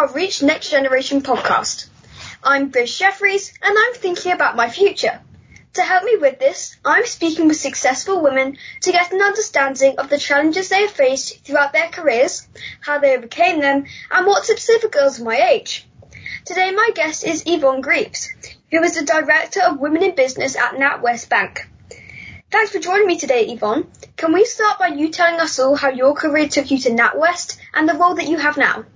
our Reach Next Generation podcast. I'm Grace Jeffries and I'm thinking about my future. To help me with this, I'm speaking with successful women to get an understanding of the challenges they have faced throughout their careers, how they overcame them, and what tips they for girls my age. Today my guest is Yvonne Greaves, who is the Director of Women in Business at NatWest Bank. Thanks for joining me today, Yvonne. Can we start by you telling us all how your career took you to NatWest and the role that you have now?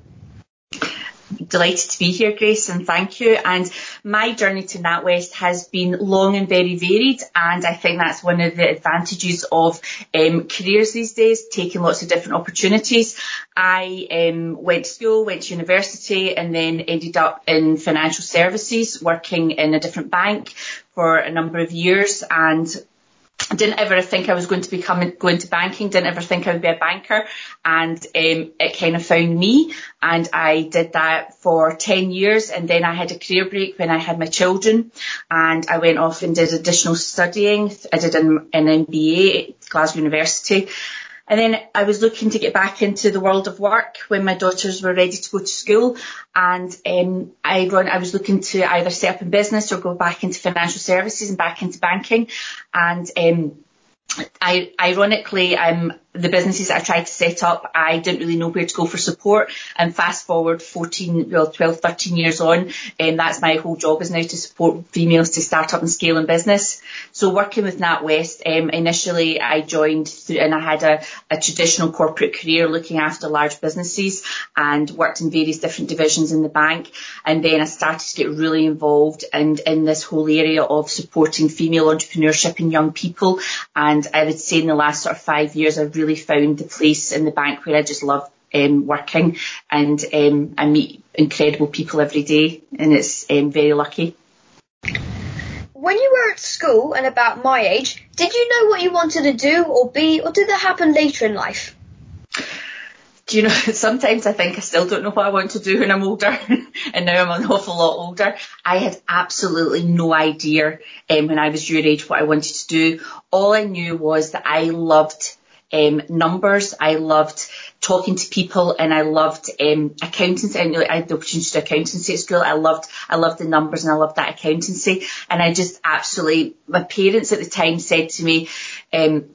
Delighted to be here, Grace, and thank you. And my journey to NatWest has been long and very varied, and I think that's one of the advantages of um, careers these days, taking lots of different opportunities. I um, went to school, went to university, and then ended up in financial services, working in a different bank for a number of years, and I didn't ever think I was going to become going to banking. Didn't ever think I would be a banker, and um, it kind of found me. And I did that for ten years, and then I had a career break when I had my children, and I went off and did additional studying. I did an, an MBA at Glasgow University, and then I was looking to get back into the world of work when my daughters were ready to go to school. And um, I run, I was looking to either set up in business or go back into financial services and back into banking. And um, I, ironically, um, the businesses that I tried to set up, I didn't really know where to go for support. And fast forward 14, well, 12, 13 years on, and that's my whole job is now to support females to start up and scale in business. So working with NatWest, um, initially I joined through, and I had a, a traditional corporate career looking after large businesses and worked in various different divisions in the bank. And then I started to get really involved in, in this whole area of supporting female entrepreneurship in young people. And I would say in the last sort of five years, I've really really found the place in the bank where I just love um, working and um, I meet incredible people every day and it's um, very lucky. When you were at school and about my age, did you know what you wanted to do or be or did that happen later in life? do you know, sometimes I think I still don't know what I want to do when I'm older, and now I'm an awful lot older. I had absolutely no idea um, when I was your age what I wanted to do. All I knew was that I loved um, numbers. I loved talking to people and I loved um, accountancy. I, I had the opportunity to do accountancy at school. I loved, I loved the numbers and I loved that accountancy. And I just absolutely, my parents at the time said to me, um,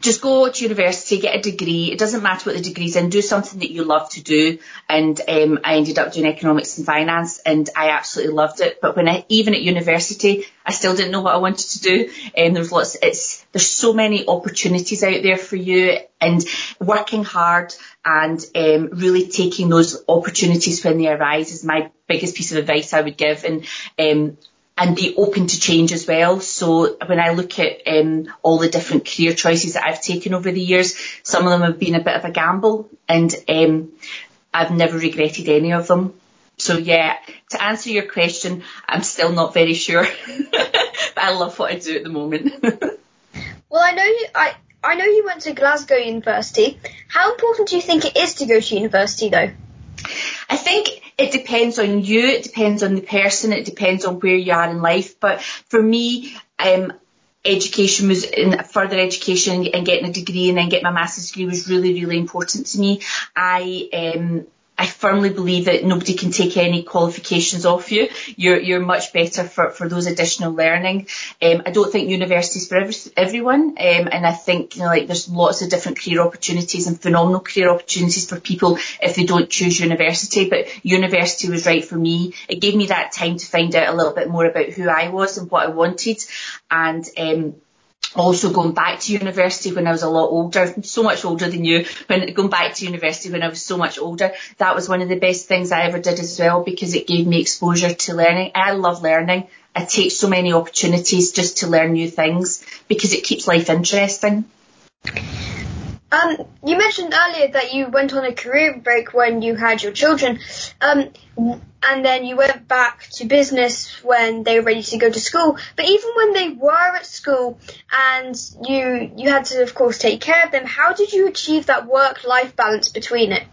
just go to university, get a degree. It doesn't matter what the degree's in. Do something that you love to do. And um, I ended up doing economics and finance, and I absolutely loved it. But when I, even at university, I still didn't know what I wanted to do. And um, there's lots. It's there's so many opportunities out there for you, and working hard and um, really taking those opportunities when they arise is my biggest piece of advice I would give. And um, and be open to change as well. So when I look at um, all the different career choices that I've taken over the years, some of them have been a bit of a gamble and um, I've never regretted any of them. So yeah, to answer your question, I'm still not very sure, but I love what I do at the moment. well, I know you, I, I know you went to Glasgow University. How important do you think it is to go to university though? I think it depends on you, it depends on the person, it depends on where you are in life. But for me, um, education was in further education and getting a degree and then getting my master's degree was really, really important to me. I um, I firmly believe that nobody can take any qualifications off you. You're you're much better for, for those additional learning. Um, I don't think university's for every, everyone, um, and I think you know like there's lots of different career opportunities and phenomenal career opportunities for people if they don't choose university. But university was right for me. It gave me that time to find out a little bit more about who I was and what I wanted, and um, also going back to university when I was a lot older, so much older than you, when going back to university when I was so much older, that was one of the best things I ever did as well because it gave me exposure to learning. I love learning. I take so many opportunities just to learn new things because it keeps life interesting. Um, you mentioned earlier that you went on a career break when you had your children, um, and then you went back to business when they were ready to go to school. But even when they were at school and you you had to, of course, take care of them, how did you achieve that work-life balance between it?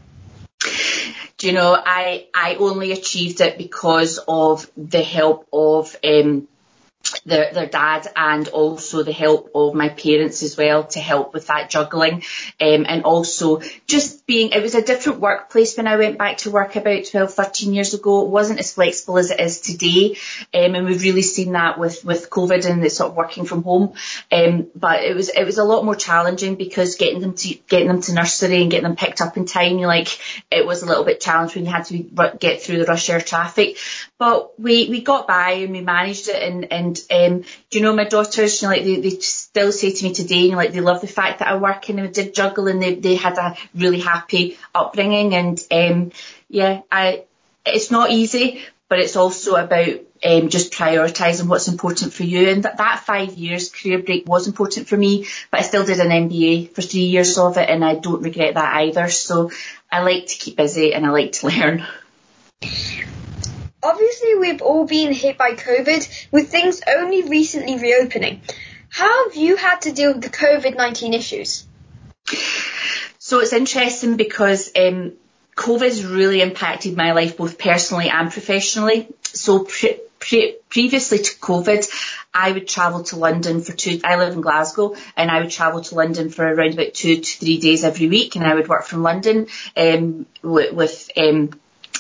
Do you know, I I only achieved it because of the help of um, their, their dad and also the help of my parents as well to help with that juggling. Um, and also just being, it was a different workplace when I went back to work about 12, 13 years ago. It wasn't as flexible as it is today. Um, and we've really seen that with, with COVID and the sort of working from home. Um, but it was, it was a lot more challenging because getting them to, getting them to nursery and getting them picked up in time, like it was a little bit challenging when you had to get through the rush hour traffic. But we, we got by and we managed it and, and um, do you know my daughters, you know, like they, they still say to me today, you know, like they love the fact that I work and I did juggle and they, they had a really happy upbringing and um, yeah, I it's not easy, but it's also about um, just prioritising what's important for you. And that, that five years career break was important for me, but I still did an MBA for three years of it and I don't regret that either. So I like to keep busy and I like to learn. Obviously, we've all been hit by COVID, with things only recently reopening. How have you had to deal with the COVID 19 issues? So it's interesting because um, COVID's really impacted my life both personally and professionally. So pre- pre- previously to COVID, I would travel to London for two, I live in Glasgow and I would travel to London for around about two to three days every week and I would work from London um, with, with um,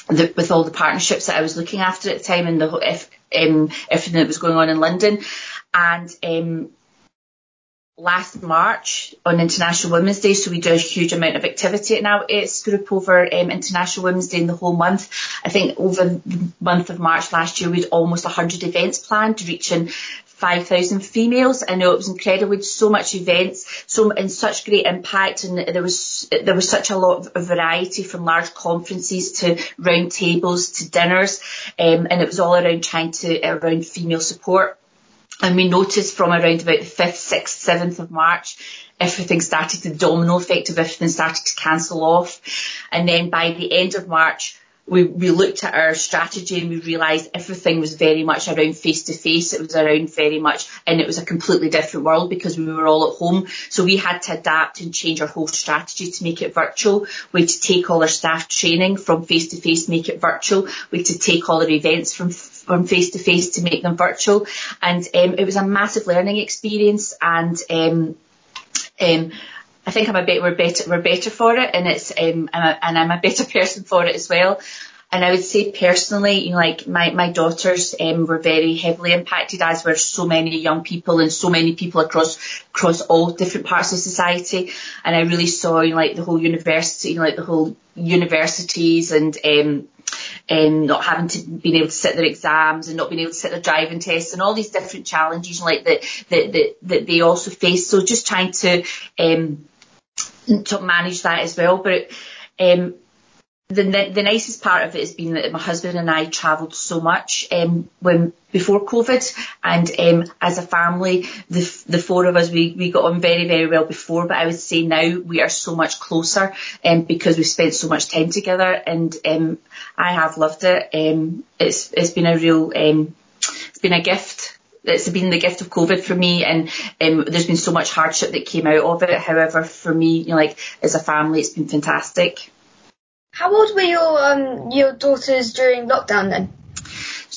the, with all the partnerships that I was looking after at the time and the if, um, everything that was going on in London. And um, last March on International Women's Day, so we do a huge amount of activity at NatWest Group over um, International Women's Day in the whole month. I think over the month of March last year we had almost 100 events planned, reaching 5,000 females. I know it was incredible. so much events, so and such great impact, and there was there was such a lot of variety from large conferences to round tables to dinners, um, and it was all around trying to around female support. And we noticed from around about the 5th, 6th, 7th of March, everything started, the domino effect of everything started to cancel off. And then by the end of March, we, we looked at our strategy and we realised everything was very much around face to face. It was around very much, and it was a completely different world because we were all at home. So we had to adapt and change our whole strategy to make it virtual. We had to take all our staff training from face to face, make it virtual. We had to take all our events from from face to face to make them virtual. And um, it was a massive learning experience and um, um, I think I'm a bit we're better we're better for it, and it's um I'm a, and I'm a better person for it as well. And I would say personally, you know, like my, my daughters um, were very heavily impacted, as were so many young people and so many people across across all different parts of society. And I really saw, you know, like the whole university, you know, like the whole universities and um, um, not having to being able to sit their exams and not being able to sit their driving tests and all these different challenges like that that that, that they also face. So just trying to um, to manage that as well. But um, the the nicest part of it has been that my husband and I travelled so much um, when before COVID, and um, as a family, the the four of us we we got on very very well before. But I would say now we are so much closer, um, because we've spent so much time together, and um, I have loved it. Um, it's it's been a real um, it's been a gift it's been the gift of COVID for me, and um, there's been so much hardship that came out of it. However, for me, you know, like as a family, it's been fantastic. How old were your um, your daughters during lockdown then?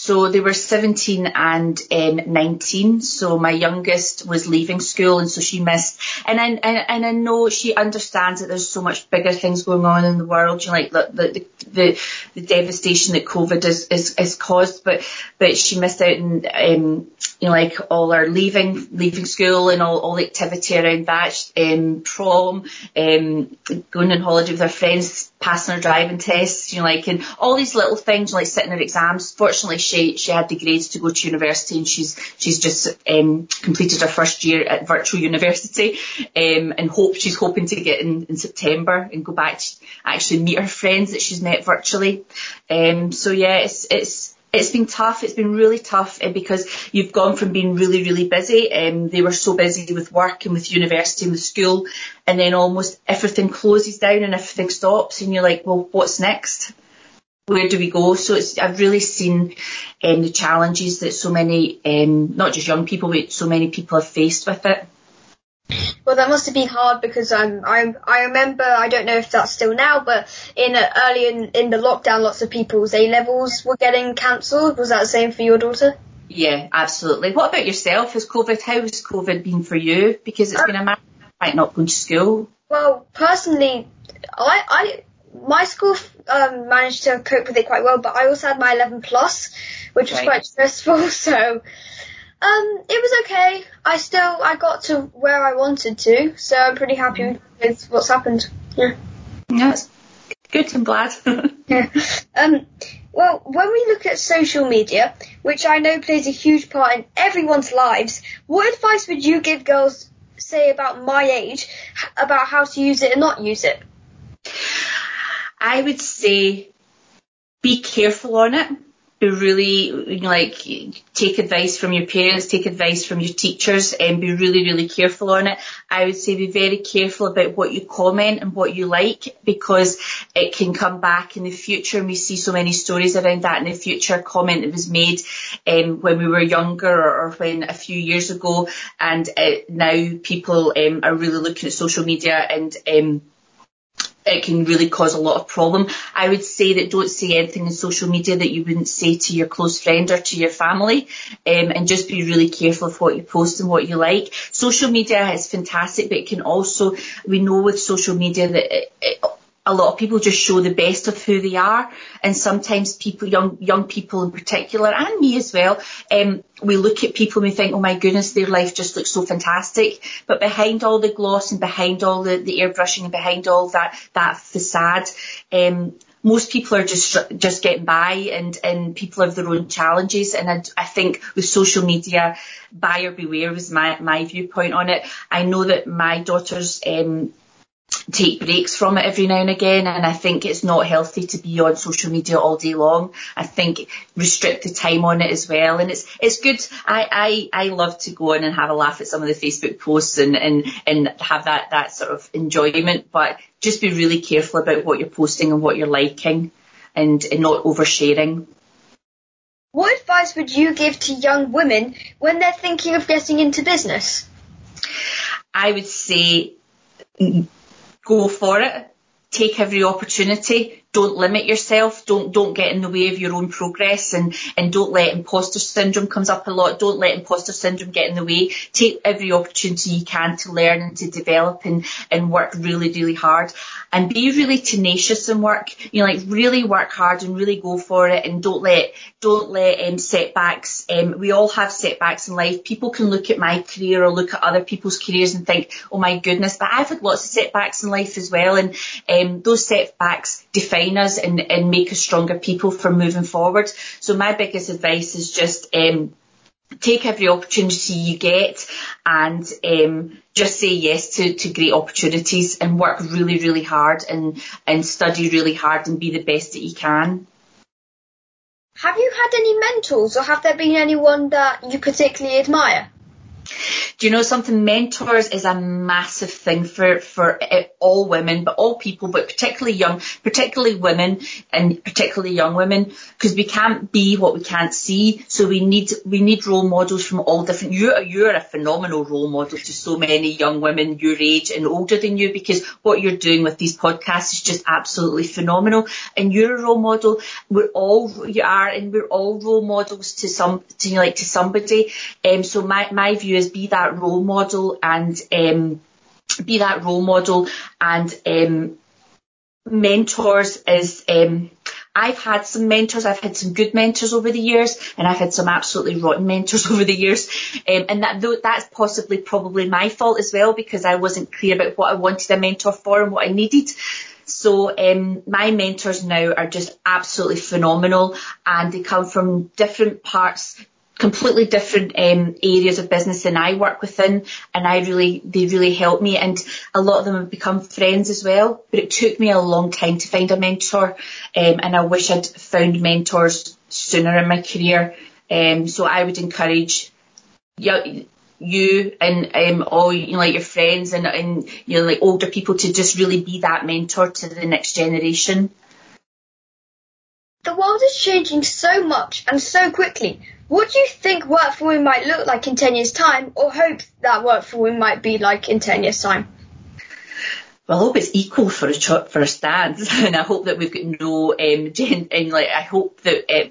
So they were 17 and um, 19. So my youngest was leaving school and so she missed. And I, and, and I know she understands that there's so much bigger things going on in the world, you know, like the, the, the, the devastation that COVID has, is, is caused, but, but she missed out and, um, you know, like all our leaving, leaving school and all, all the activity around that, um, prom, um, going on holiday with her friends, passing her driving tests, you know, like, and all these little things, like sitting her exams. Fortunately, she, she had the grades to go to university and she's, she's just, um, completed her first year at virtual university, um, and hope, she's hoping to get in, in September and go back to actually meet her friends that she's met virtually. Um, so yeah, it's, it's, it's been tough. It's been really tough uh, because you've gone from being really, really busy. Um, they were so busy with work and with university and with school, and then almost everything closes down and everything stops, and you're like, well, what's next? Where do we go? So it's, I've really seen um, the challenges that so many, um, not just young people, but so many people have faced with it. Well, that must have been hard because um, I I remember I don't know if that's still now, but in uh, early in, in the lockdown, lots of people's A levels were getting cancelled. Was that the same for your daughter? Yeah, absolutely. What about yourself? Has COVID, how has COVID been for you? Because it's been a matter of not going to school. Well, personally, I, I my school um, managed to cope with it quite well, but I also had my 11 plus, which was right. quite stressful. So um, it was okay. I still I got to where I wanted to, so I'm pretty happy mm. with what's happened. Yeah. Yes. Good. I'm glad. yeah. Um. Well, when we look at social media, which I know plays a huge part in everyone's lives, what advice would you give girls, say about my age, about how to use it and not use it? I would say be careful on it. Be really, like, take advice from your parents, take advice from your teachers, and be really, really careful on it. I would say be very careful about what you comment and what you like, because it can come back in the future, and we see so many stories around that in the future. A comment that was made um, when we were younger, or, or, when a few years ago, and uh, now people um, are really looking at social media and um, it can really cause a lot of problem. I would say that don't say anything in social media that you wouldn't say to your close friend or to your family, um, and just be really careful of what you post and what you like. Social media is fantastic, but it can also, we know with social media that it, it, a lot of people just show the best of who they are, and sometimes people, young young people in particular, and me as well, um, we look at people and we think, oh my goodness, their life just looks so fantastic, but behind all the gloss and behind all the, the airbrushing and behind all that that facade, um, most people are just just getting by and and people have their own challenges. And I, I think with social media buyer beware was my my viewpoint on it. I know that my daughter's um take breaks from it every now and again and I think it's not healthy to be on social media all day long. I think restrict the time on it as well and it's it's good. I, I, I love to go in and have a laugh at some of the Facebook posts and, and, and have that, that sort of enjoyment but just be really careful about what you're posting and what you're liking and, and not oversharing. What advice would you give to young women when they're thinking of getting into business? I would say go for it. Take every opportunity don't limit yourself. Don't don't get in the way of your own progress, and and don't let imposter syndrome comes up a lot. Don't let imposter syndrome get in the way. Take every opportunity you can to learn and to develop and and work really really hard, and be really tenacious in work. You know, like really work hard and really go for it, and don't let don't let um, setbacks. Um, we all have setbacks in life. People can look at my career or look at other people's careers and think, oh my goodness, but I've had lots of setbacks in life as well, and um, those setbacks define define us and, and make us stronger people for moving forward. So my biggest advice is just um, take every opportunity you get and um, just say yes to, to great opportunities and work really, really hard and, and study really hard and be the best that you can. Have you had any mentors or have there been anyone that you particularly admire? Do you know something? Mentors is a massive thing for, for all women, but all people, but particularly young, particularly women and particularly young women, because we can't be what we can't see. So we need, we need role models from all different, you, are, you're a phenomenal role model to so many young women your age and older than you because what you're doing with these podcasts is just absolutely phenomenal. And you're a role model. We're all, you are, and we're all role models to some, to like to somebody. Um, so my, my view is be that role model and, um, be that role model and um, mentors is um, I've had some mentors, I've had some good mentors over the years, and I've had some absolutely rotten mentors over the years, um, and that that's possibly probably my fault as well because I wasn't clear about what I wanted a mentor for and what I needed. So um, my mentors now are just absolutely phenomenal, and they come from different parts, completely different um, areas of business than I work within and I really they really help me and a lot of them have become friends as well but it took me a long time to find a mentor um, and I wish I'd found mentors sooner in my career um, so I would encourage you, you and um, all you know, like your friends and, and you know like older people to just really be that mentor to the next generation. The world is changing so much and so quickly. What do you think work for women might look like in 10 years' time, or hope that work for women might be like in 10 years' time? Well, I hope it's equal for a for a stance, and I hope that we've got no um, gen, and like I hope that. Uh,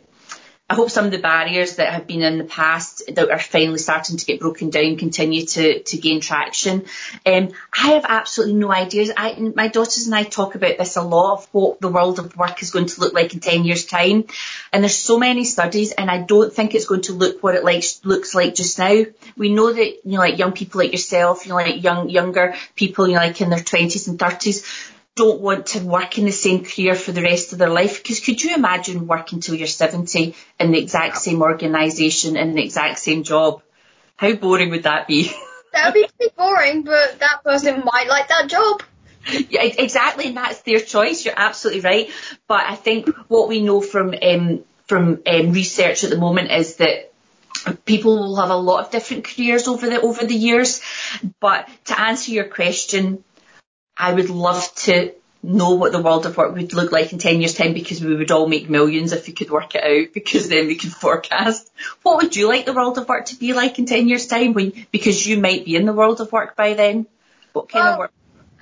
I hope some of the barriers that have been in the past that are finally starting to get broken down continue to, to gain traction. Um, I have absolutely no ideas. I, my daughters and I talk about this a lot of what the world of work is going to look like in 10 years time. And there's so many studies and I don't think it's going to look what it like, looks like just now. We know that, you know, like young people like yourself, you know, like young, younger people, you know, like in their 20s and 30s don't want to work in the same career for the rest of their life. Because could you imagine working till you're 70 in the exact same organisation in the exact same job? How boring would that be? That would be pretty boring, but that person might like that job. Yeah, exactly, and that's their choice. You're absolutely right. But I think what we know from um, from um, research at the moment is that people will have a lot of different careers over the over the years. But to answer your question, I would love to know what the world of work would look like in 10 years time because we would all make millions if we could work it out because then we could forecast. What would you like the world of work to be like in 10 years time when, because you might be in the world of work by then? What kind well, of work?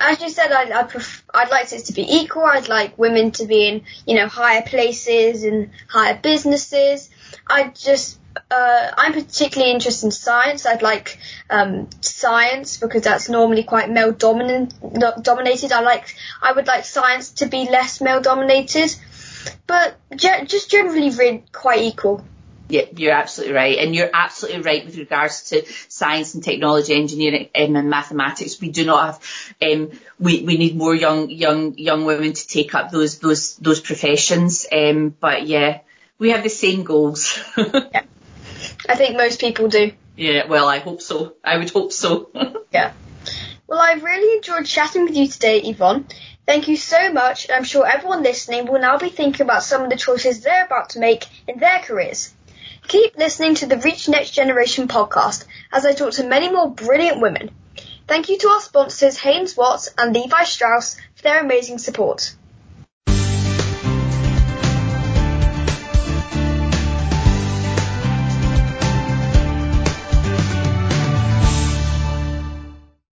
As you said, I'd, I'd, pref- I'd like it to be equal. I'd like women to be in, you know, higher places and higher businesses. I just uh, I'm particularly interested in science. I'd like um, science because that's normally quite male dominant dominated. I like I would like science to be less male dominated, but ge- just generally really quite equal. Yeah, you're absolutely right, and you're absolutely right with regards to science and technology, engineering, um, and mathematics. We do not have, um, we we need more young young young women to take up those those those professions. Um, but yeah, we have the same goals. yeah. I think most people do. Yeah, well, I hope so. I would hope so. yeah. Well, I've really enjoyed chatting with you today, Yvonne. Thank you so much. and I'm sure everyone listening will now be thinking about some of the choices they're about to make in their careers. Keep listening to the Reach Next Generation podcast as I talk to many more brilliant women. Thank you to our sponsors Haines Watts and Levi Strauss for their amazing support.